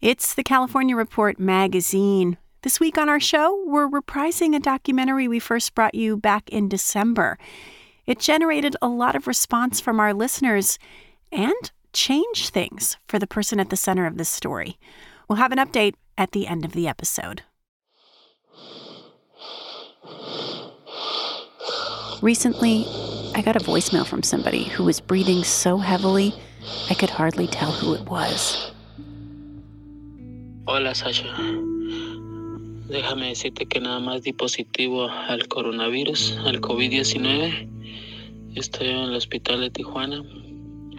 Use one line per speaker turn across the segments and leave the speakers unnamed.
It's the California Report magazine. This week on our show, we're reprising a documentary we first brought you back in December. It generated a lot of response from our listeners and changed things for the person at the center of this story. We'll have an update at the end of the episode. Recently, I got a voicemail from somebody who was breathing so heavily I could hardly tell who it was.
Hola Sasha. Déjame decirte que nada más di positivo al coronavirus, al COVID-19. Estoy en el hospital de Tijuana.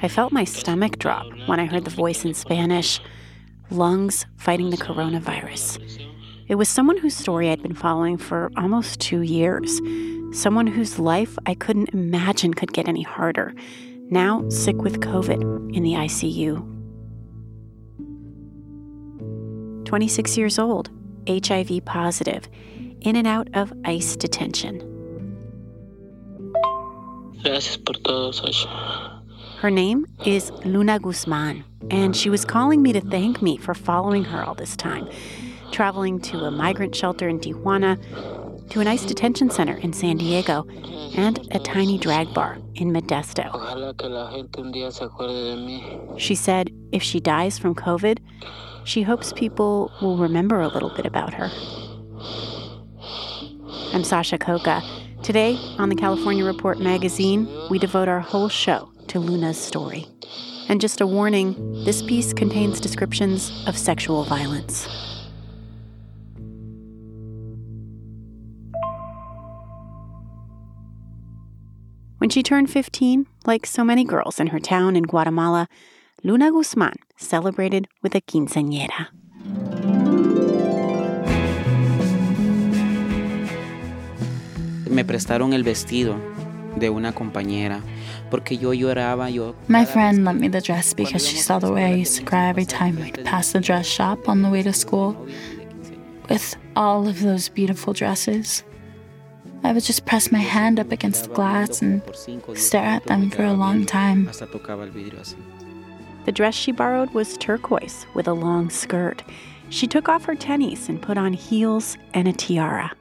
I felt my stomach drop when I heard the voice in Spanish lungs fighting the coronavirus. It was someone whose story I'd been following for almost two years. Someone whose life I couldn't imagine could get any harder. Now sick with COVID in the ICU. 26 years old, HIV positive, in and out of ICE detention.
Gracias por todo, Sasha.
Her name is Luna Guzman, and she was calling me to thank me for following her all this time, traveling to a migrant shelter in Tijuana, to an ICE detention center in San Diego, and a tiny drag bar in Modesto.
Ojalá que la gente un día se acuerde de mí.
She said if she dies from COVID, she hopes people will remember a little bit about her. I'm Sasha Khokha. Today on the California Report magazine, we devote our whole show to Luna's story. And just a warning this piece contains descriptions of sexual violence. When she turned 15, like so many girls in her town in Guatemala, Luna Guzman celebrated with a quinceañera.
Me prestaron el vestido de una compañera porque yo lloraba yo
My friend lent me the dress because she saw the way I used to cry every time we'd pass the dress shop on the way to school. With all of those beautiful dresses, I would just press my hand up against the glass and stare at them for a long time.
The dress she borrowed was turquoise with a long skirt. She took off her tennies and put on heels and a tiara.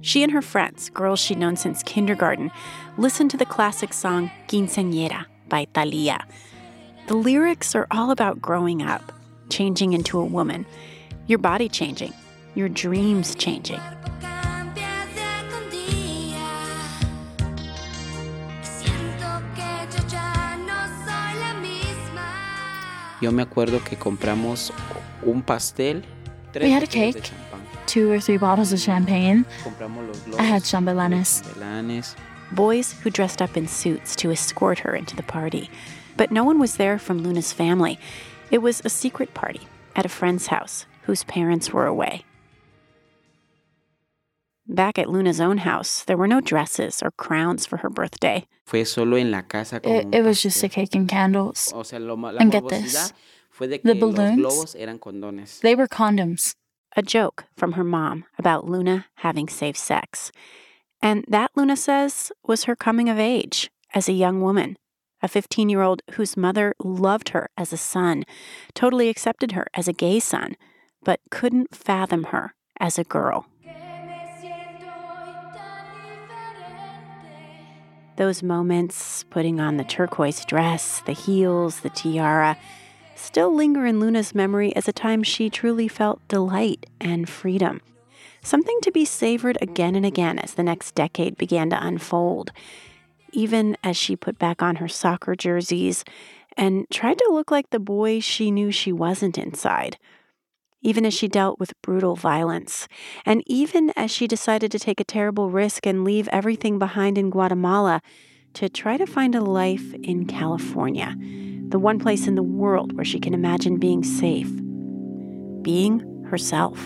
She and her friends, girls she'd known since kindergarten, listened to the classic song Quinceañera by Thalia. The lyrics are all about growing up, changing into a woman, your body changing, your dreams changing.
Yo me acuerdo que compramos un pastel. tres
We had a cake. Two or three bottles of champagne. I had chambelanes.
chambelanes.
Boys who dressed up in suits to escort her into the party. But no one was there from Luna's family. It was a secret party at a friend's house whose parents were away. Back at Luna's own house, there were no dresses or crowns for her birthday.
Fue solo en la casa con
It, it was just a cake and candles.
O sea, lo la
And get this,
fue de
the
que los
balloons,
globos eran condones.
They were condoms.
A joke from her mom about Luna having safe sex. And that, Luna says, was her coming of age as a young woman, a 15 year old whose mother loved her as a son, totally accepted her as a gay son, but couldn't fathom her as a girl. Those moments, putting on the turquoise dress, the heels, the tiara, still linger in Luna's memory as a time she truly felt delight and freedom. Something to be savored again and again as the next decade began to unfold. Even as she put back on her soccer jerseys and tried to look like the boy she knew she wasn't inside. Even as she dealt with brutal violence, and even as she decided to take a terrible risk and leave everything behind in Guatemala to try to find a life in California, the one place in the world where she can imagine being safe, being herself.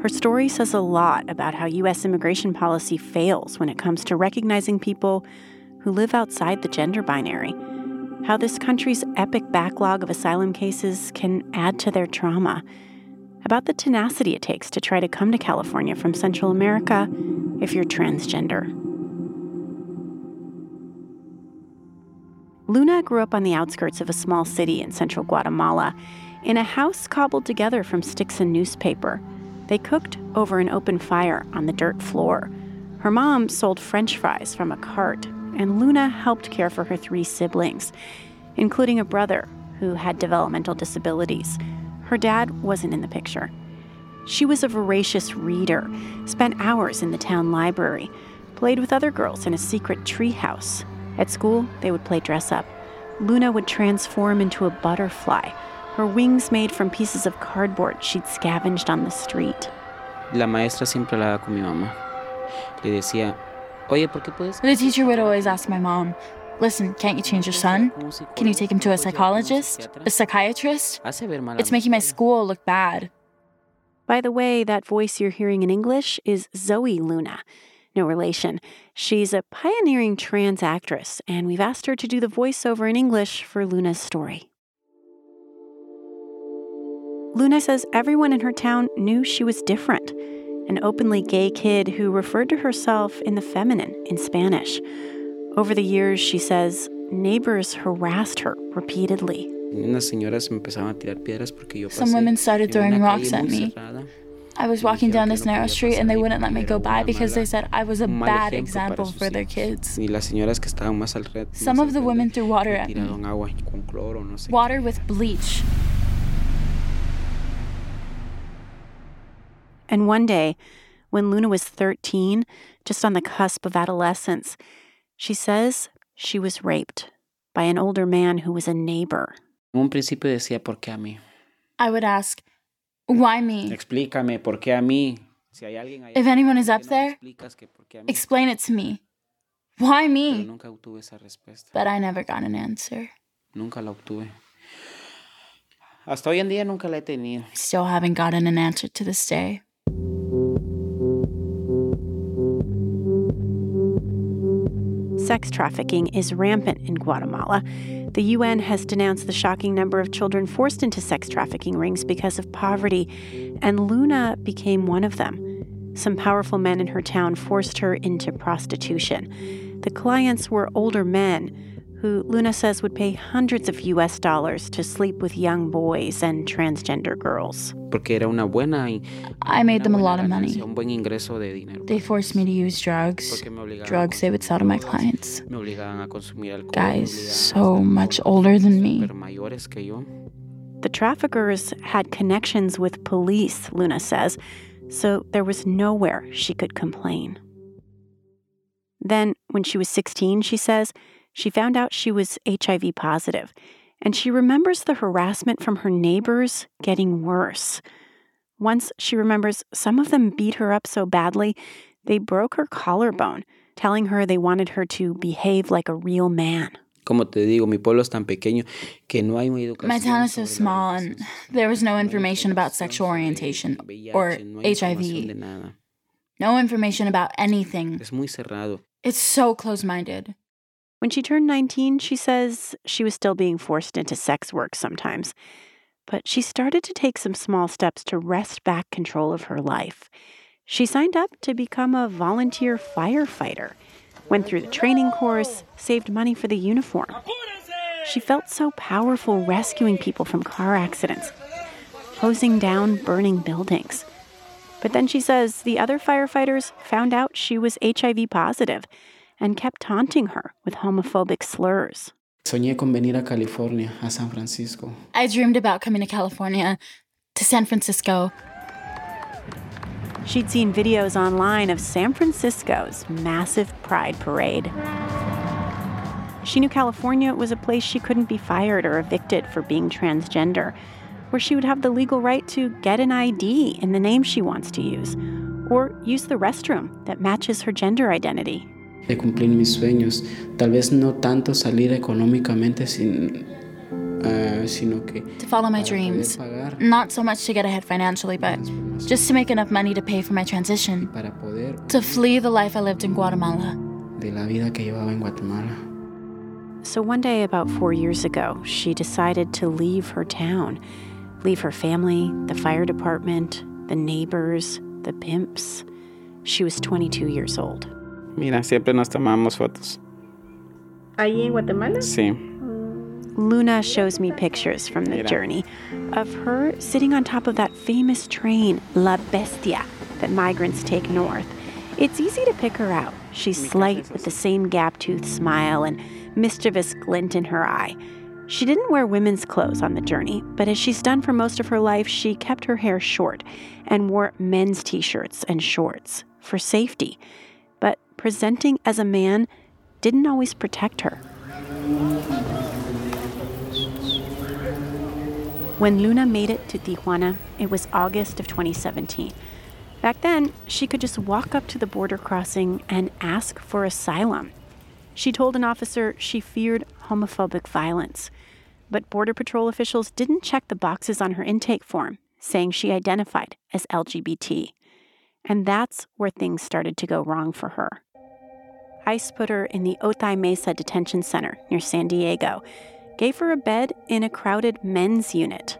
Her story says a lot about how U.S. immigration policy fails when it comes to recognizing people who live outside the gender binary, how this country's epic backlog of asylum cases can add to their trauma, about the tenacity it takes to try to come to California from Central America if you're transgender. Luna grew up on the outskirts of a small city in central Guatemala in a house cobbled together from sticks and newspaper. They cooked over an open fire on the dirt floor. Her mom sold french fries from a cart, and Luna helped care for her three siblings, including a brother who had developmental disabilities. Her dad wasn't in the picture. She was a voracious reader, spent hours in the town library, played with other girls in a secret treehouse. At school, they would play dress up. Luna would transform into a butterfly her wings made from pieces of cardboard she'd scavenged on the street.
La maestra siempre hablaba con mi mamá. Le decía, oye, ¿por qué puedes?
The teacher would always ask my mom, Listen, can't you change your son? Can you take him to a psychologist? A psychiatrist? It's making my school look bad.
By the way, that voice you're hearing in English is Zoe Luna. No relation. She's a pioneering trans actress, and we've asked her to do the voiceover in English for Luna's story. Luna says everyone in her town knew she was different an openly gay kid who referred to herself in the feminine in Spanish. Over the years, she says, neighbors harassed her repeatedly.
Some women started throwing rocks at me. I was walking down this narrow street and they wouldn't let me go by because they said I was a bad example for their kids. Some of the women threw water at me. Water with bleach.
And one day, when Luna was 13, just on the cusp of adolescence, she says she was raped by an older man who was a neighbor.
Un principio decía, ¿por qué a mí?
I would ask, why me?
Explícame, ¿por qué a mí?
Si hay alguien if anyone is up there, explain it to me. Why me?
nunca obtuve esa respuesta.
But I never got an answer.
Nunca la obtuve. Hasta hoy en día nunca la he tenido.
Still haven't gotten an answer to this day.
Sex trafficking is rampant in Guatemala. The UN has denounced the shocking number of children forced into sex trafficking rings because of poverty, and Luna became one of them. Some powerful men in her town forced her into prostitution. The clients were older men who Luna says would pay hundreds of US dollars to sleep with young boys and transgender girls.
I made them a lot of money. They forced me to use drugs, drugs they would sell to my clients. Guys so much older than me.
The traffickers had connections with police, Luna says, so there was nowhere she could complain. Then, when she was 16, she says, she found out she was HIV positive, and she remembers the harassment from her neighbors getting worse. Once she remembers some of them beat her up so badly they broke her collarbone, telling her they wanted her to behave like a real man.
Como te digo, mi pueblo es tan pequeño que no hay
My town is so small and there was no information about sexual orientation or HIV. No information about anything.
Es muy cerrado.
It's so close minded.
When she turned 19, she says she was still being forced into sex work sometimes. But she started to take some small steps to wrest back control of her life. She signed up to become a volunteer firefighter, went through the training course, saved money for the uniform. She felt so powerful rescuing people from car accidents, hosing down burning buildings. But then she says the other firefighters found out she was HIV positive and kept taunting her with homophobic slurs.
Soñé con venir a California, a San Francisco.
I dreamed about coming to California, to San Francisco.
She'd seen videos online of San Francisco's massive pride parade. She knew California was a place she couldn't be fired or evicted for being transgender, where she would have the legal right to get an ID in the name she wants to use, or use the restroom that matches her gender identity.
De cumplir mis sueños. Tal vez no tanto salir económicamente, sin, uh, sino que.
To follow my dreams. Not so much to get ahead financially, but just to make enough money to pay for my transition.
Para poder.
To flee the life I lived in Guatemala.
De la vida que llevaba en Guatemala.
So one day, about four years ago, she decided to leave her town, leave her family, the fire department, the neighbors, the pimps. She was 22 years old.
Mira, siempre nos tomamos fotos.
¿Ahí en Guatemala?
Sí.
Luna shows me pictures from the
Mira.
journey of her sitting on top of that famous train, La Bestia, that migrants take north. It's easy to pick her out. She's slight with the same gap toothed smile and mischievous glint in her eye. She didn't wear women's clothes on the journey, but as she's done for most of her life, she kept her hair short and wore men's t shirts and shorts for safety. Presenting as a man didn't always protect her. When Luna made it to Tijuana, it was August of 2017. Back then, she could just walk up to the border crossing and ask for asylum. She told an officer she feared homophobic violence. But Border Patrol officials didn't check the boxes on her intake form, saying she identified as LGBT. And that's where things started to go wrong for her. ICE put her in the Otay Mesa Detention Center near San Diego, gave her a bed in a crowded men's unit.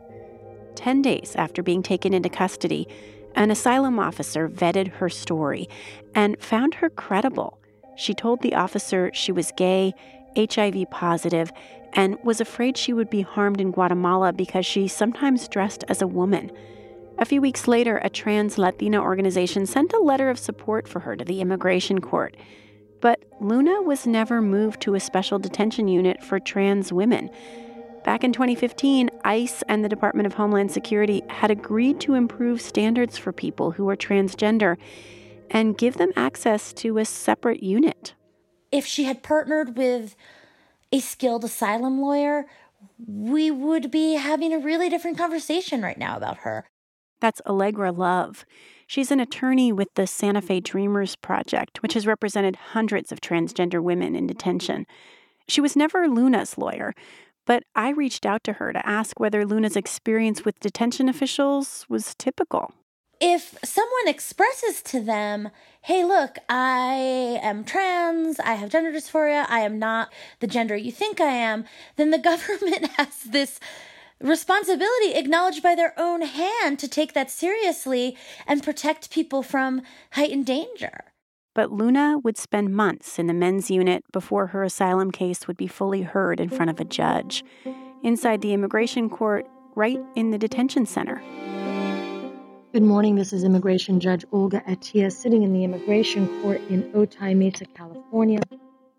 Ten days after being taken into custody, an asylum officer vetted her story and found her credible. She told the officer she was gay, HIV positive, and was afraid she would be harmed in Guatemala because she sometimes dressed as a woman. A few weeks later, a trans Latina organization sent a letter of support for her to the immigration court. But Luna was never moved to a special detention unit for trans women. Back in 2015, ICE and the Department of Homeland Security had agreed to improve standards for people who are transgender and give them access to a separate unit.
If she had partnered with a skilled asylum lawyer, we would be having a really different conversation right now about her.
That's Allegra Love. She's an attorney with the Santa Fe Dreamers Project, which has represented hundreds of transgender women in detention. She was never Luna's lawyer, but I reached out to her to ask whether Luna's experience with detention officials was typical.
If someone expresses to them, hey, look, I am trans, I have gender dysphoria, I am not the gender you think I am, then the government has this responsibility acknowledged by their own hand to take that seriously and protect people from heightened danger.
But Luna would spend months in the men's unit before her asylum case would be fully heard in front of a judge. Inside the immigration court, right in the detention center.
Good morning. This is Immigration Judge Olga Attia sitting in the Immigration Court in Otay Mesa, California.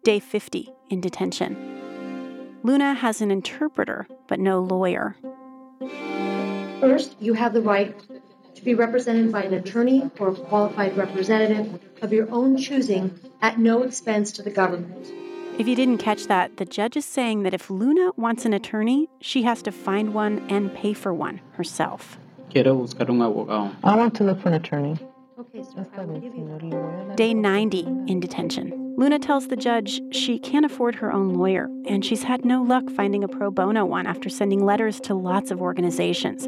Day 50 in detention. Luna has an interpreter, but no lawyer.
First, you have the right to be represented by an attorney or a qualified representative of your own choosing at no expense to the government.
If you didn't catch that, the judge is saying that if Luna wants an attorney, she has to find one and pay for one herself.
Quiero buscar un abogado.
I want to look for an attorney.
Okay, sir, I will give you
Day 90 in detention. Luna tells the judge she can't afford her own lawyer, and she's had no luck finding a pro bono one after sending letters to lots of organizations.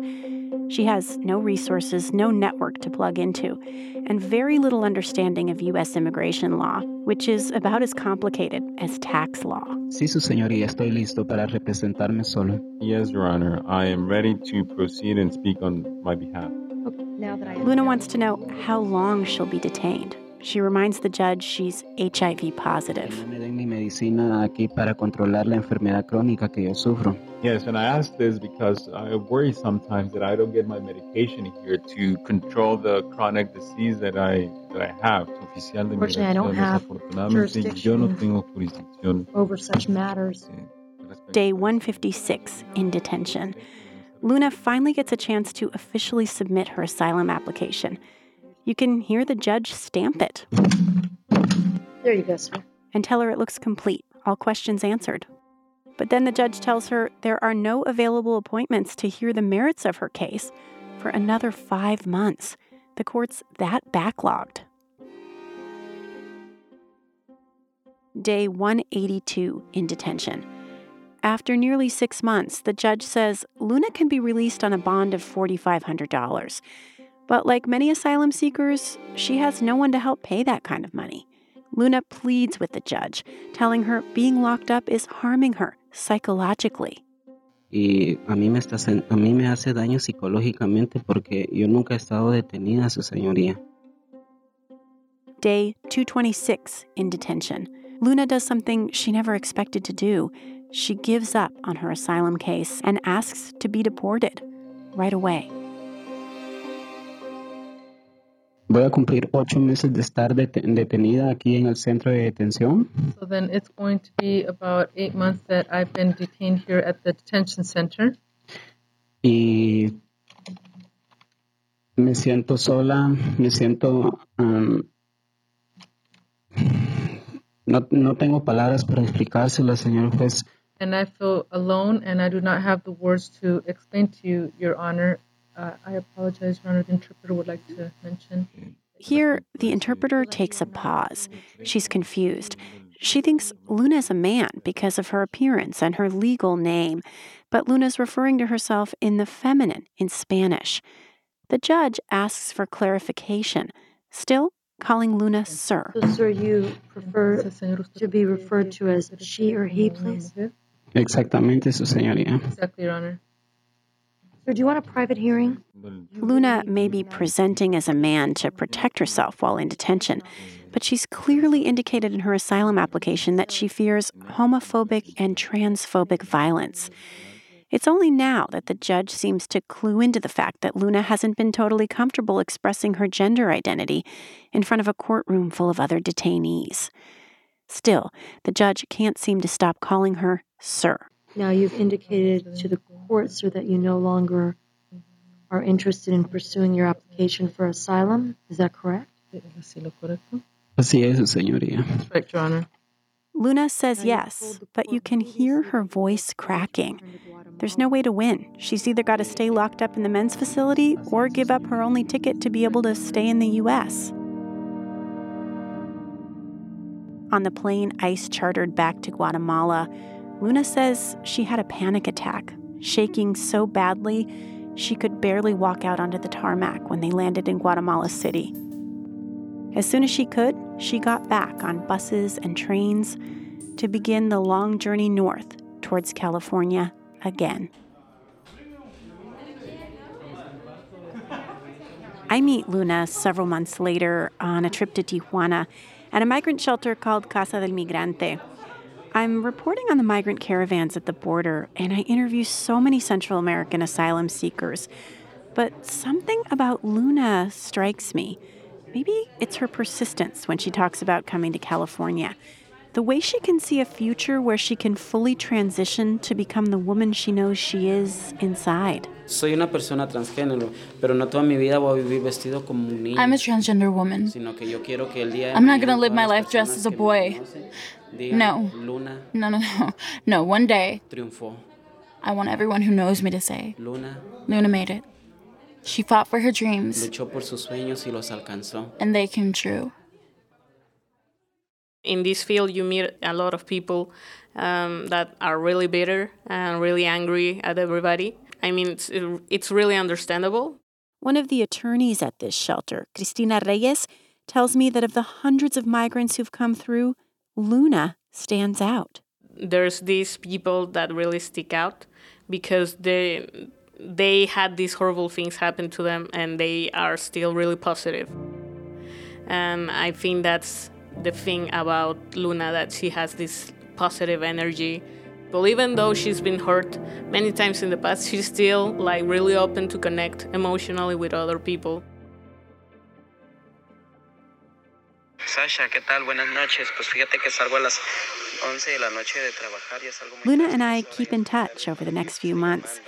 She has no resources, no network to plug into, and very little understanding of U.S. immigration law, which is about as complicated as tax law.
Sí, su señoría, estoy listo para representarme solo.
Yes, Your Honor. I am ready to proceed and speak on my behalf.
Okay, now that I
Luna wants to know how long she'll be detained. She reminds the judge she's HIV positive.
Me den mi medicina aquí para controlar la enfermedad crónica que yo sufro.
Yes, and I ask this because I worry sometimes that I don't get my medication here to control the chronic disease that I that I have. Oficial
Unfortunately, I don't have
Desafortunadamente, yo no tengo jurisdicción.
over such matters.
Day 156 in detention. Luna finally gets a chance to officially submit her asylum application. You can hear the judge stamp it
There you go, sir.
and tell her it looks complete, all questions answered. But then the judge tells her there are no available appointments to hear the merits of her case for another five months. The court's that backlogged. Day 182 in detention. After nearly six months, the judge says Luna can be released on a bond of $4,500. But like many asylum seekers, she has no one to help pay that kind of money. Luna pleads with the judge, telling her being locked up is harming her psychologically.
Y a mí, me está, a mí me hace daño psicológicamente porque yo nunca he estado detenida, su señoría.
Day 226 in detention. Luna does something she never expected to do. She gives up on her asylum case and asks to be deported right away.
Voy a cumplir ocho meses de estar dete- detenida aquí en el centro de detención.
So then it's going to be about eight months that I've been detained here at the detention center.
y me siento sola, me siento... um, no, no tengo palabras para explicárselo, señor juez.
And I feel alone and I do not have the words to explain to you, Your Honor. Uh, I apologize, Your Honor. The interpreter would like to mention.
Here, the interpreter takes a pause. She's confused. She thinks Luna's a man because of her appearance and her legal name, but Luna's referring to herself in the feminine in Spanish. The judge asks for clarification, still calling Luna sir.
So, sir, you prefer to be referred to as she or he, please?
Exactamente, su señoría.
Exactly, Your Honor.
Do you want a private hearing?
Luna may be presenting as a man to protect herself while in detention, but she's clearly indicated in her asylum application that she fears homophobic and transphobic violence. It's only now that the judge seems to clue into the fact that Luna hasn't been totally comfortable expressing her gender identity in front of a courtroom full of other detainees. Still, the judge can't seem to stop calling her sir.
Now, you've indicated to the court, sir, that you no longer are interested in pursuing your application for asylum. Is that correct?
Así es, su señoría.
That's right, Your Honor.
Luna says yes, but you can hear her voice cracking. There's no way to win. She's either got to stay locked up in the men's facility or give up her only ticket to be able to stay in the U.S. On the plane ICE chartered back to Guatemala, Luna says she had a panic attack, shaking so badly she could barely walk out onto the tarmac when they landed in Guatemala City. As soon as she could, she got back on buses and trains to begin the long journey north towards California again. I meet Luna several months later on a trip to Tijuana at a migrant shelter called Casa del Migrante. I'm reporting on the migrant caravans at the border, and I interview so many Central American asylum seekers. But something about Luna strikes me. Maybe it's her persistence when she talks about coming to California. The way she can see a future where she can fully transition to become the woman she knows she is inside.
Soy una persona transgénero, pero no toda mi vida voy a vivir vestido como un niño.
I'm a transgender woman.
Sino que yo quiero que el día
I'm not gonna live my life dressed as a
personas que me
boy.
conocen
No.
Luna
No, no, no. No, one day,
triunfó.
I want everyone who knows me to say,
Luna
Luna made it. She fought for her dreams,
luchó por sus sueños y los alcanzó.
and they came true.
In this field you meet a lot of people um, that are really bitter and really angry at everybody i mean it's, it's really understandable
One of the attorneys at this shelter, Cristina Reyes, tells me that of the hundreds of migrants who've come through, Luna stands out.
there's these people that really stick out because they they had these horrible things happen to them and they are still really positive. positive And I think that's the thing about Luna that she has this positive energy. But even though she's been hurt many times in the past, she's still like really open to connect emotionally with other people.
Sasha, ¿qué tal? Buenas noches. Pues fíjate que salgo a las 11 de la noche de trabajar y es algo muy
Luna and I keep in touch over the next few months.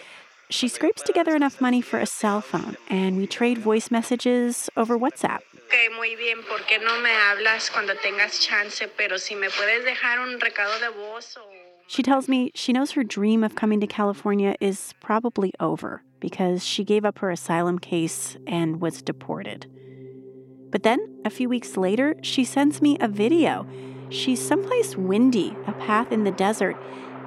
She scrapes together enough money for a cell phone, and we trade voice messages over WhatsApp.
Ok, muy bien. ¿Por qué no me hablas cuando tengas chance? Pero si me puedes dejar un recado de voz o...
She tells me she knows her dream of coming to California is probably over because she gave up her asylum case and was deported. But then, a few weeks later, she sends me a video. She's someplace windy, a path in the desert,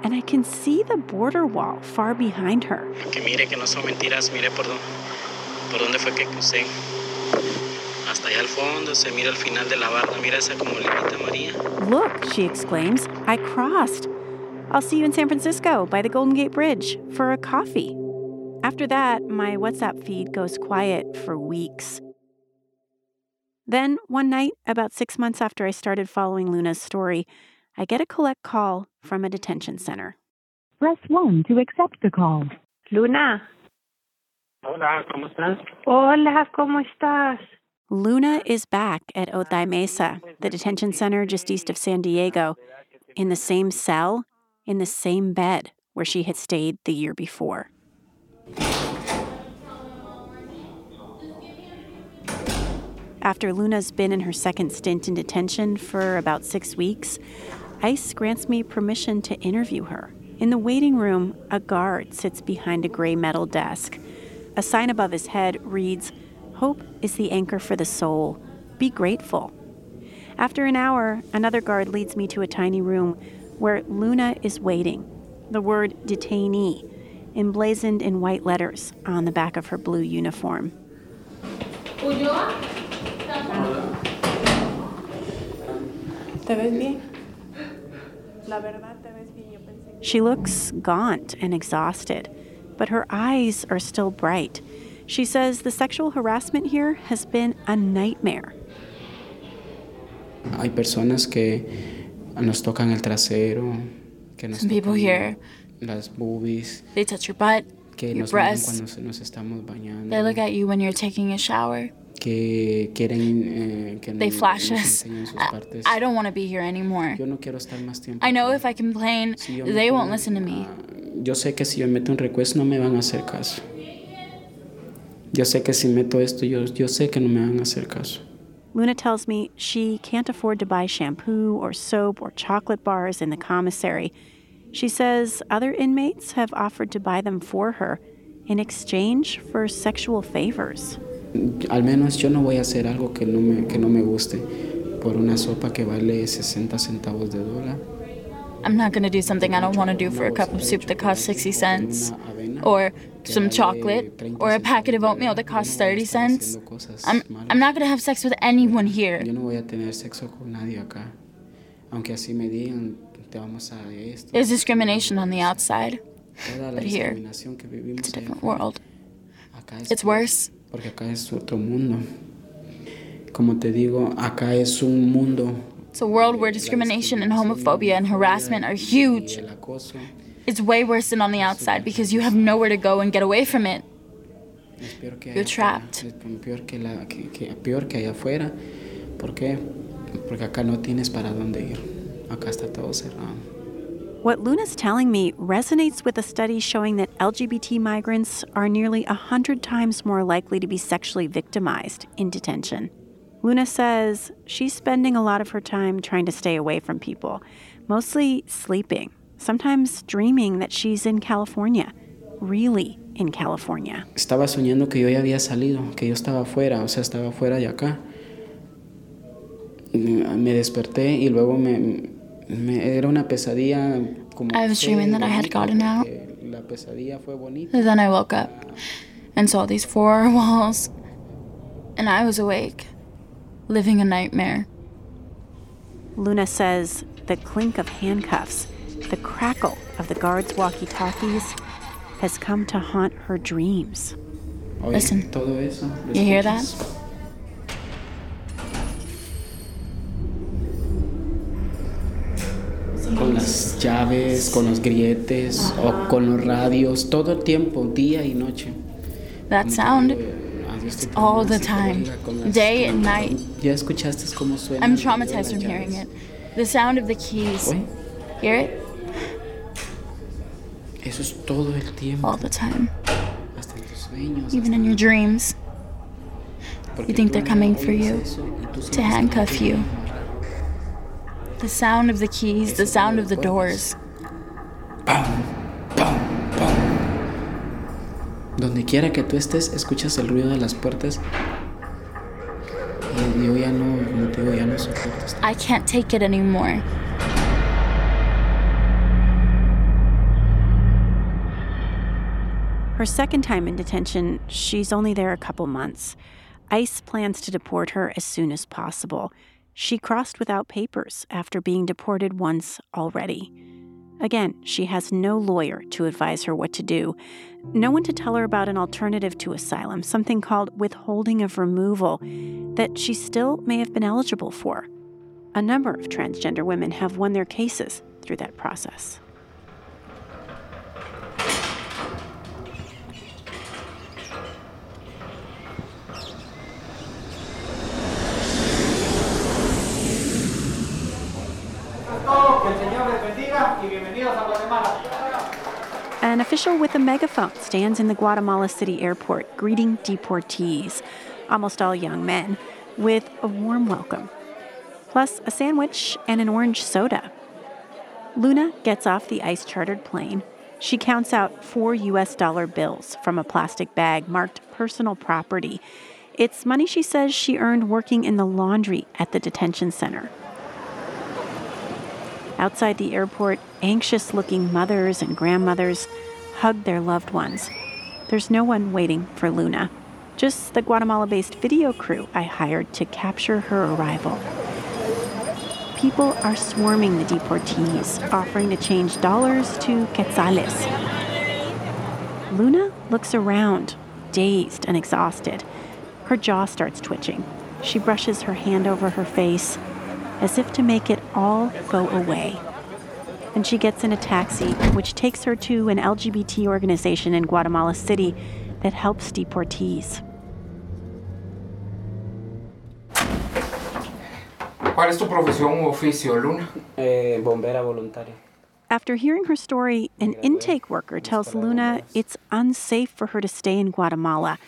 and I can see the border wall far behind her.
Que mire que no son mentiras, mire por, por dónde fue que crucé. Hasta allá al fondo se mira el final de la barda, mira esa como linita María.
Look, she exclaims, I crossed. I'll see you in San Francisco by the Golden Gate Bridge for a coffee. After that, my WhatsApp feed goes quiet for weeks. Then, one night, about six months after I started following Luna's story, I get a collect call from a detention center.
Press 1 to accept the call.
Luna.
Hola, ¿cómo estás?
Hola, ¿cómo estás?
Luna is back at Otay Mesa, the detention center just east of San Diego, in the same cell, in the same bed where she had stayed the year before. After Luna's been in her second stint in detention for about six weeks, ICE grants me permission to interview her. In the waiting room, a guard sits behind a gray metal desk. A sign above his head reads, Hope is the anchor for the soul. Be grateful. After an hour, another guard leads me to a tiny room where Luna is waiting. The word detainee emblazoned in white letters on the back of her blue uniform.
¿Te ves bien?
She looks gaunt and exhausted, but her eyes are still bright. She says the sexual harassment here has been a nightmare.
Hay personas que nos tocan el trasero, que nos
Some people
tocan
here,
las boobies,
they touch your butt,
que
your
nos
breasts.
cuando nos estamos bañando,
They look at you when you're taking a shower.
Que quieren eh, que
They
nos,
flash
nos
us. I,
partes.
I don't want to be here anymore.
Yo no quiero estar más tiempo.
I know if I complain,
Si
they won't listen to me.
Yo sé que si yo meto un request no me van a hacer caso. Yo sé que si meto esto, yo, yo sé que no me van a hacer caso.
Luna tells me she can't afford to buy shampoo or soap or chocolate bars in the commissary. She says other inmates have offered to buy them for her in exchange for sexual favors.
Al menos yo no voy a hacer algo que no me, que no me guste por una sopa que vale 60 centavos de dólar.
I'm not going to do something I don't want to do for a cup of soup that costs 60 cents, or some chocolate, or a packet of oatmeal that costs 30 cents. I'm, I'm not going to have sex with anyone here.
Yo no voy a tener sexo con nadie acá. Aunque así me digan, te vamos a esto.
There's discrimination on the outside, but here,
discriminación que vivimos
it's a different world. It's worse.
Porque acá es otro mundo. Como te digo, acá es un mundo.
It's a world where discrimination and homophobia and harassment are huge. It's way worse than on the outside because you have nowhere to go and get away from it. You're trapped.
peor que, la, que- peor que allá afuera. ¿Por qué? Porque acá no tienes para dónde ir. Acá está todo cerrado.
What Luna's telling me resonates with a study showing that LGBT migrants are nearly 100 times more likely to be sexually victimized in detention. Luna says she's spending a lot of her time trying to stay away from people, mostly sleeping, sometimes dreaming that she's in California, really in California.
Estaba soñando que yo ya había salido, que yo estaba afuera, o sea, estaba fuera de acá. Me desperté y luego me- era una pesadilla como
I was dreaming that I had gotten out.
la pesadilla fue bonita.
Then I woke up and saw these four walls, and I was awake, living a nightmare.
Luna says the clink of handcuffs, the crackle of the guards' walkie talkies, has come to haunt her dreams.
Listen.
todo eso.
You hear that?
Llaves, con los grilletes o con los radios, todo el tiempo, día y noche.
That sound it's ah, all the time, day and night.
¿Ya escuchaste cómo suena?
I'm traumatized from hearing it. The sound of the keys. Hear it?
Eso es todo el tiempo.
All the time.
Hasta en tus sueños.
Even in your dreams. You think they're coming for you to handcuff you. The sound of the keys, the sound of the doors.
Donde quiera que tú estés, escuchas el ruido de las puertas. Y yo ya no, como te digo, ya no soporto. esto.
I can't take it anymore.
Her second time in detention, she's only there a couple months. ICE plans to deport her as soon as possible. She crossed without papers after being deported once already. Again, she has no lawyer to advise her what to do, no one to tell her about an alternative to asylum, something called withholding of removal, that she still may have been eligible for. A number of transgender women have won their cases through that process.
Que el Señor les bendiga y bienvenidos a Guatemala.
An official with a megaphone stands in the Guatemala City airport greeting deportees, almost all young men, with a warm welcome, plus a sandwich and an orange soda. Luna gets off the ice chartered plane. She counts out four US dollar bills from a plastic bag marked personal property. It's money she says she earned working in the laundry at the detention center. Outside the airport, anxious looking mothers and grandmothers hug their loved ones. There's no one waiting for Luna, just the Guatemala based video crew I hired to capture her arrival. People are swarming the deportees, offering to change dollars to quetzales. Luna looks around, dazed and exhausted. Her jaw starts twitching. She brushes her hand over her face as if to make it all go away. And she gets in a taxi, which takes her to an LGBT organization in Guatemala City that helps deportees.
¿Cuál es tu profesión u oficio, Luna?
Eh, bombera voluntaria.
After hearing her story, an intake worker tells Luna it's unsafe for her to stay in Guatemala.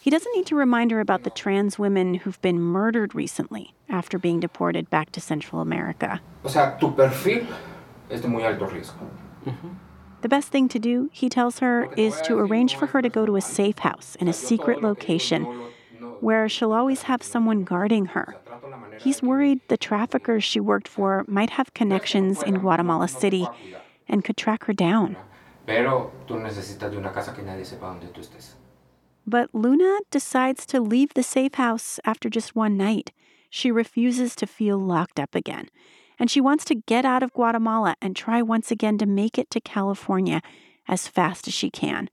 He doesn't need to remind her about the trans women who've been murdered recently after being deported back to Central America.
O sea, tu perfil es de muy alto riesgo.
The best thing to do, he tells her, is to arrange for her to go to a safe house in a secret location where she'll always have someone guarding her. He's worried the traffickers she worked for might have connections in Guatemala City and could track her down.
Pero tú necesitas de una casa que nadie sepa dónde tú estés.
But Luna decides to leave the safe house after just one night. She refuses to feel locked up again. And she wants to get out of Guatemala and try once again to make it to California as fast as she can.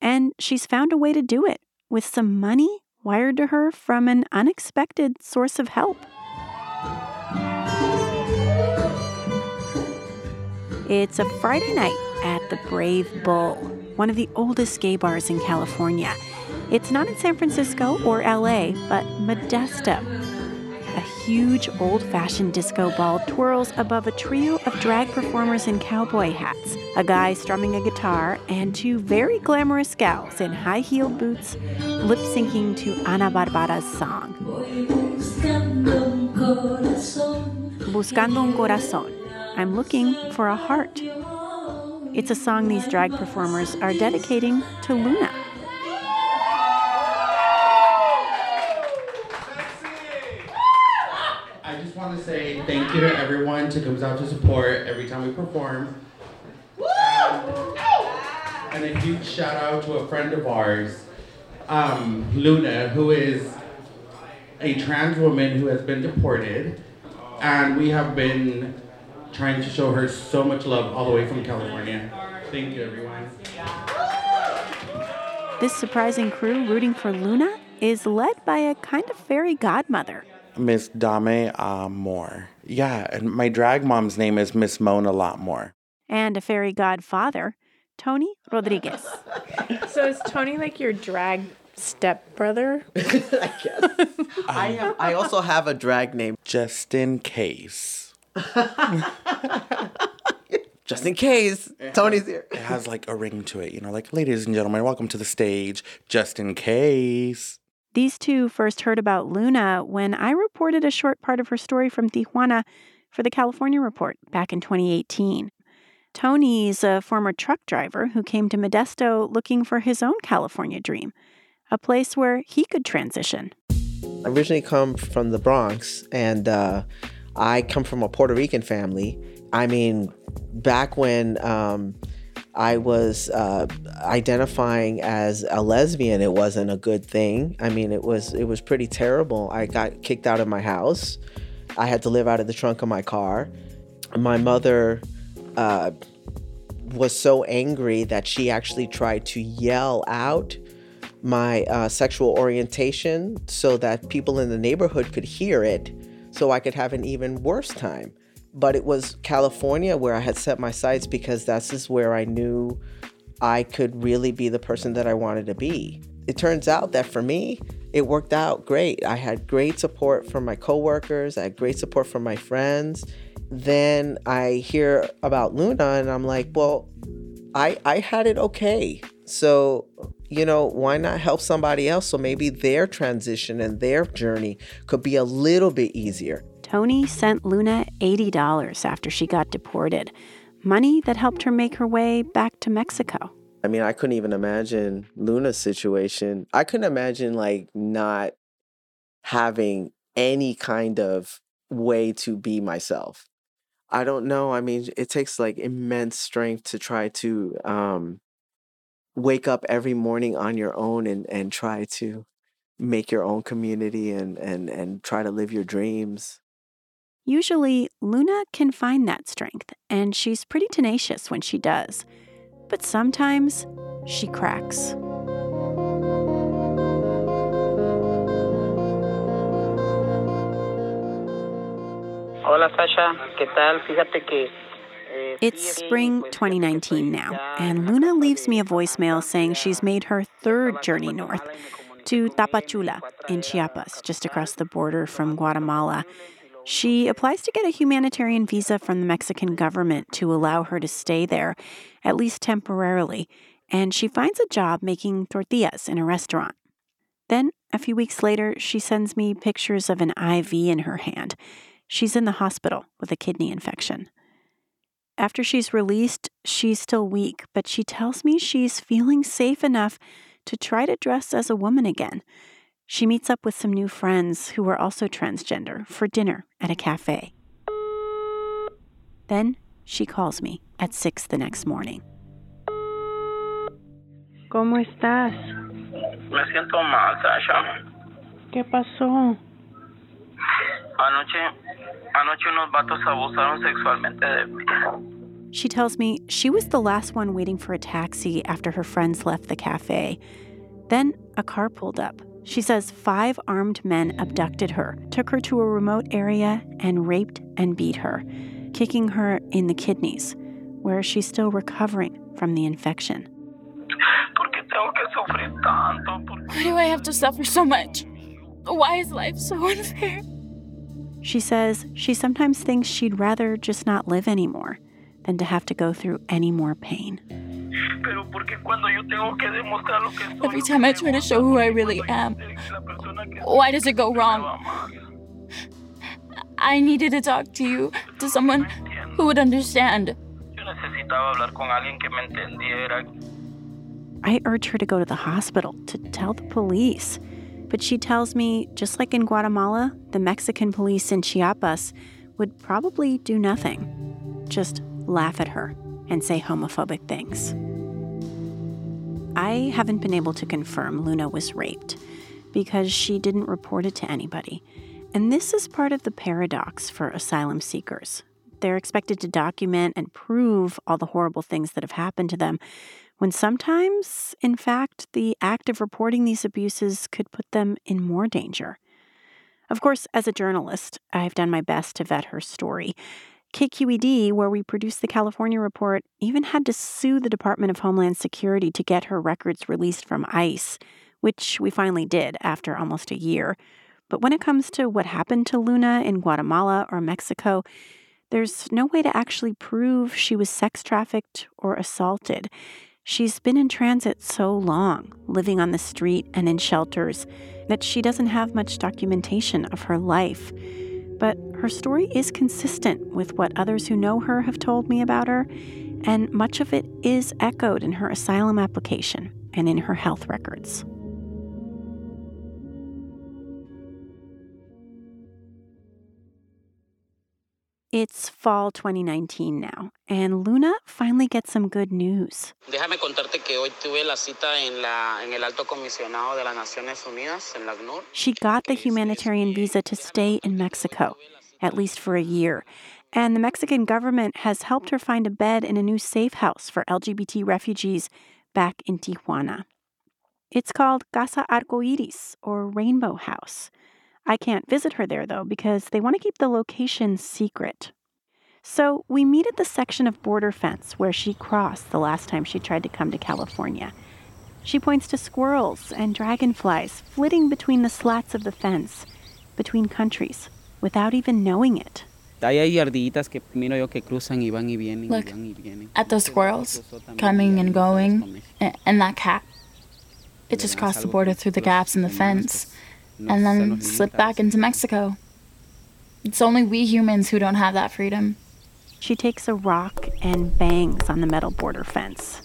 And she's found a way to do it with some money wired to her from an unexpected source of help. It's a Friday night at the Brave Bull, one of the oldest gay bars in California. It's not in San Francisco or LA, but Modesto. A huge old fashioned disco ball twirls above a trio of drag performers in cowboy hats, a guy strumming a guitar, and two very glamorous gals in high heeled boots lip syncing to Ana Barbara's song. Buscando un corazón. I'm looking for a heart. It's a song these drag performers are dedicating to Luna.
I just want to say thank you to everyone who comes out to support every time we perform. And, and a huge shout out to a friend of ours, um, Luna, who is a trans woman who has been deported. And we have been trying to show her so much love all the way from California. Thank you, everyone.
This surprising crew rooting for Luna is led by a kind of fairy godmother.
Miss Dame uh, Moore. Yeah, and my drag mom's name is Miss Mona Lot More.
and a fairy godfather, Tony Rodriguez.
So is Tony like your drag stepbrother?
I guess. I have. I also have a drag name, just in case. just in case Tony's here. It has like a ring to it, you know, like ladies and gentlemen, welcome to the stage. Just in case.
These two first heard about Luna when I reported a short part of her story from Tijuana for the California Report back in 2018. Tony's a former truck driver who came to Modesto looking for his own California dream, a place where he could transition.
I originally come from the Bronx, and uh, I come from a Puerto Rican family. I mean, back when um, I was uh, identifying as a lesbian, it wasn't a good thing. I mean, it was it was pretty terrible. I got kicked out of my house. I had to live out of the trunk of my car. My mother uh, was so angry that she actually tried to yell out my uh, sexual orientation so that people in the neighborhood could hear it so I could have an even worse time. But it was California where I had set my sights because that's just where I knew I could really be the person that I wanted to be. It turns out that for me, it worked out great. I had great support from my coworkers, I had great support from my friends. Then I hear about Luna and I'm like, well, I I had it okay. So, you know, why not help somebody else so maybe their transition and their journey could be a little bit easier.
Tony sent Luna $80 after she got deported, money that helped her make her way back to Mexico.
I mean, I couldn't even imagine Luna's situation. I couldn't imagine like not having any kind of way to be myself. I don't know. I mean, it takes like immense strength to try to um, wake up every morning on your own and, and try to make your own community and, and, and try to live your dreams.
Usually, Luna can find that strength, and she's pretty tenacious when she does. But sometimes she cracks.
Hola Sasha, ¿qué tal? Fíjate que
It's spring 2019 now, and Luna leaves me a voicemail saying she's made her third journey north to Tapachula in Chiapas, just across the border from Guatemala. She applies to get a humanitarian visa from the Mexican government to allow her to stay there, at least temporarily, and she finds a job making tortillas in a restaurant. Then, a few weeks later, she sends me pictures of an IV in her hand. She's in the hospital with a kidney infection. After she's released, she's still weak, but she tells me she's feeling safe enough to try to dress as a woman again. She meets up with some new friends who are also transgender for dinner at a cafe. Then she calls me at 6 the next morning.
¿Cómo estás?
Me siento mal, Sasha.
¿Qué pasó?
Anoche, anoche unos vatos abusaron sexualmente de mí.
She tells me she was the last one waiting for a taxi after her friends left the cafe. Then a car pulled up. She says five armed men abducted her, took her to a remote area, and raped and beat her, kicking her in the kidneys, where she's still recovering from the infection.
Why do I have to suffer so much? Why is life so unfair?
She says she sometimes thinks she'd rather just not live anymore than to have to go through any more pain.
Every time I try to show who I really am, why does it go wrong? I needed to talk to you, to someone who would understand.
I urge her to go to the hospital to tell the police. But she tells me, just like in Guatemala, the Mexican police in Chiapas would probably do nothing, just laugh at her and say homophobic things. I haven't been able to confirm Luna was raped because she didn't report it to anybody. And this is part of the paradox for asylum seekers. They're expected to document and prove all the horrible things that have happened to them, when sometimes, in fact, the act of reporting these abuses could put them in more danger. Of course, as a journalist, I've done my best to vet her story. KQED, where we produced the California report, even had to sue the Department of Homeland Security to get her records released from ICE, which we finally did after almost a year. But when it comes to what happened to Luna in Guatemala or Mexico, there's no way to actually prove she was sex trafficked or assaulted. She's been in transit so long, living on the street and in shelters, that she doesn't have much documentation of her life. But her story is consistent with what others who know her have told me about her, and much of it is echoed in her asylum application and in her health records. It's fall 2019 now, and Luna finally gets some good news.
Déjame contarte que hoy tuve la cita en, la, en el Alto Comisionado de las Naciones Unidas, en la.
She got the humanitarian visa to stay in Mexico, at least for a year. And the Mexican government has helped her find a bed in a new safe house for LGBT refugees back in Tijuana. It's called Casa Arcoiris, or Rainbow House. I can't visit her there, though, because they want to keep the location secret. So we meet at the section of border fence where she crossed the last time she tried to come to California. She points to squirrels and dragonflies flitting between the slats of the fence, between countries, without even knowing it.
Ahí hay ardillitas que miro yo que cruzan y van y vienen
Look,
y van y vienen.
At those squirrels coming and going, a- and that cat. It just crossed the border through the gaps in the fence and then slipped back into Mexico. It's only we humans who don't have that freedom.
She takes a rock and bangs on the metal border fence.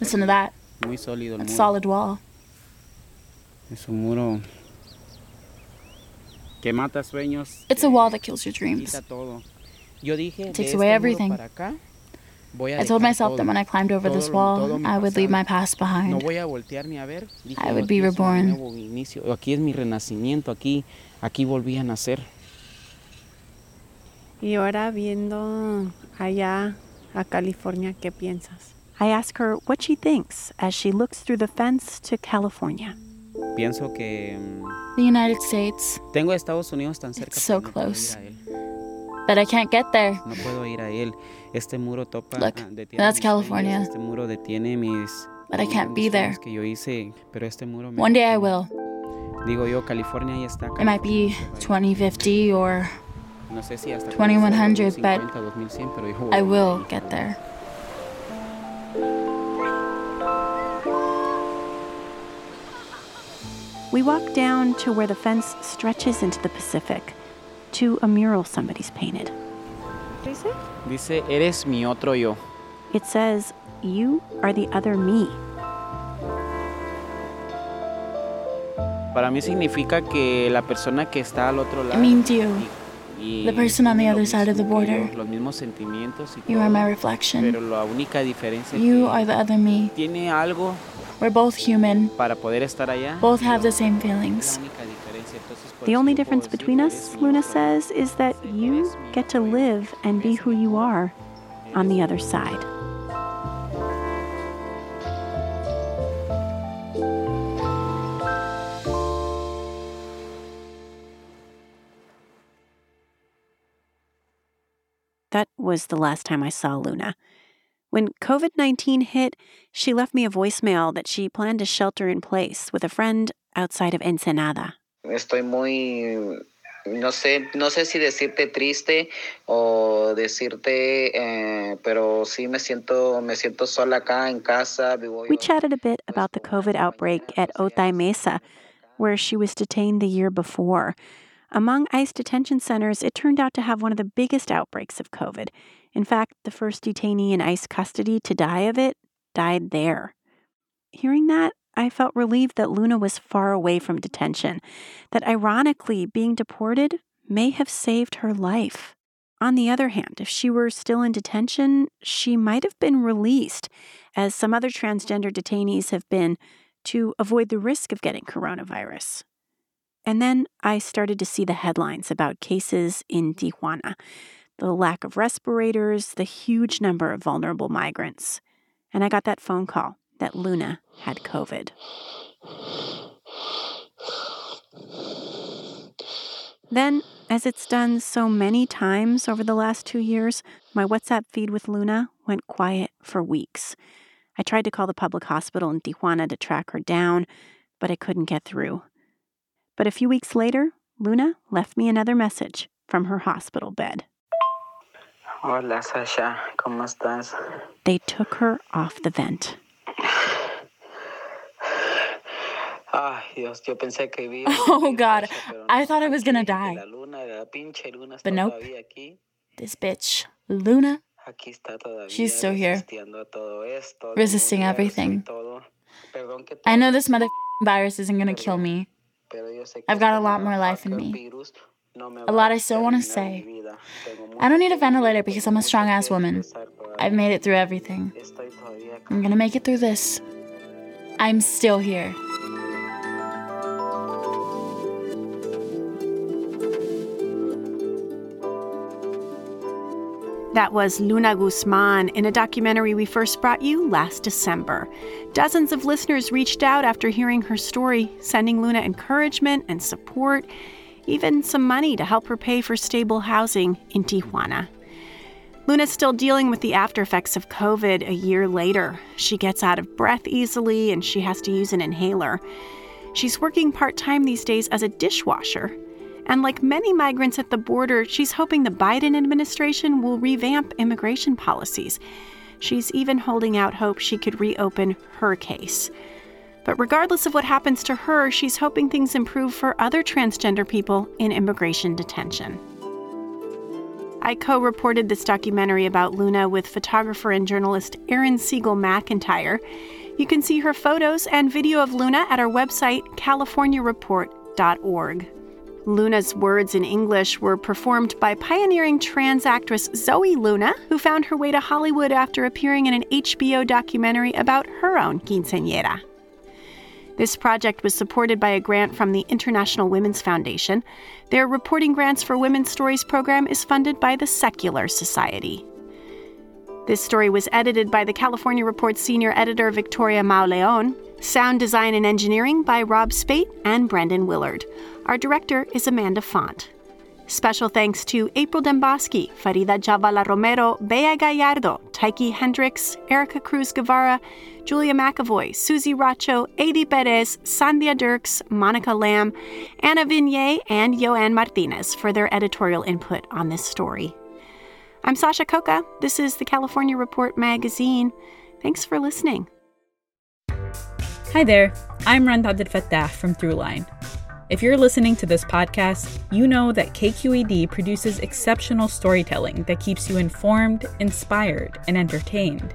Listen to that.
Muy sólido el
That
muro.
solid wall.
Es un muro que mata sueños.
It's a wall that kills your dreams.
Quita todo. Yo dije,
It takes away everything.
para acá, voy a
I told myself that when I climbed over this wall, I would leave my past behind.
voy a voltear ni a ver. Dije,
I would be
aquí es un
reborn.
nuevo inicio. Aquí es mi renacimiento. Aquí, aquí volví a nacer.
Y ahora viendo allá a California, ¿qué piensas?
I ask her what she thinks as she looks through the fence to California.
Pienso que
The United States,
tengo a Estados Unidos tan cerca.
it's so
no
close. But I can't get there.
No puedo ir a él. Este muro topa.
Look,
ah, detiene
that's California.
Este muro detiene mis.
But I can't be there.
Que yo hice, pero este muro me
One day I will.
Digo yo, California ya está.
It might be 2050 or
No sé si hasta
2100, but
2100, pero yo
I will get there.
We walk down to where the fence stretches into the Pacific, to a mural somebody's painted.
Dice, eres mi otro yo.
It says, You are the other me.
Para mí significa que la persona que está al otro
It means you. The person on the other side of the
mismo que yo,
border.
los mismos sentimientos y
You are my reflection.
Pero la única diferencia
You are the other me.
tiene algo
We're both human.
para poder estar allá.
Both have the same feelings.
La única diferencia. Entonces, por
The only difference between us, Luna says, is that you get to live and be who you are on the other side. That was the last time I saw Luna. When COVID 19 hit, she left me a voicemail that she planned to shelter in place with a friend outside of Ensenada.
Estoy muy, no sé, no sé si decirte triste o decirte, eh, pero sí me siento, me siento sola acá en casa.
We chatted a bit about the COVID outbreak at Otay Mesa, where she was detained the year before. Among ICE detention centers, it turned out to have one of the biggest outbreaks of COVID. In fact, the first detainee in ICE custody to die of it died there. Hearing that, I felt relieved that Luna was far away from detention, that ironically, being deported may have saved her life. On the other hand, if she were still in detention, she might have been released, as some other transgender detainees have been, to avoid the risk of getting coronavirus. And then I started to see the headlines about cases in Tijuana the lack of respirators, the huge number of vulnerable migrants. And I got that phone call that Luna had COVID. Then As it's done so many times over the last two years, my WhatsApp feed with Luna went quiet for weeks. I tried to call the public hospital in Tijuana to track her down, but I couldn't get through. But a few weeks later, Luna left me another message from her hospital bed.
Hola, Sasha. ¿Cómo estás?
They took her off the vent.
Ay, Dios, yo pensé que vi.
Oh God, I thought I was gonna die.
La luna, la pinche luna
But nope. This bitch, Luna,
Aquí está todavía.
she's still here,
resistiendo a todo esto,
resisting
del universo y
everything.
todo. Perdón que
I know this mother virus isn't gonna kill me.
pero yo sé que
I've got a lot more life in me.
virus no me
A lot I still want to say. I don't need a ventilator because I'm a strong ass woman. I've made it through everything. I'm gonna make it through this. I'm still here.
That was Luna Guzmán in a documentary we first brought you last December. Dozens of listeners reached out after hearing her story, sending Luna encouragement and support, even some money to help her pay for stable housing in Tijuana. Luna's still dealing with the after effects of COVID a year later. She gets out of breath easily and she has to use an inhaler. She's working part time these days as a dishwasher. And like many migrants at the border, she's hoping the Biden administration will revamp immigration policies. She's even holding out hope she could reopen her case. But regardless of what happens to her, she's hoping things improve for other transgender people in immigration detention. I co reported this documentary about Luna with photographer and journalist Erin Siegal McIntyre. You can see her photos and video of Luna at our website, californiareport.org. Luna's words in English were performed by pioneering trans actress Zoe Luna, who found her way to Hollywood after appearing in an HBO documentary about her own quinceañera. This project was supported by a grant from the International Women's Foundation. Their Reporting Grants for Women's Stories program is funded by the Secular Society. This story was edited by the California Report senior editor Victoria Mauleon, sound design and engineering by Rob Speight and Brendan Willard. Our director is Amanda Font. Special thanks to April Dembosky, Farida Jhabvala Romero, Bea Gallardo, Tyche Hendricks, Erika Cruz Guevara, Julia McEvoy, Susie Racho, Adi Perez, Sandhya Dirks, Monica Lam, Anna Vignet, and Joanne Martinez for their editorial input on this story. I'm Sasha Khokha. This is the California Report magazine. Thanks for listening.
Hi there, I'm Rund Abdel Fattah from Throughline. If you're listening to this podcast, you know that KQED produces exceptional storytelling that keeps you informed, inspired, and entertained.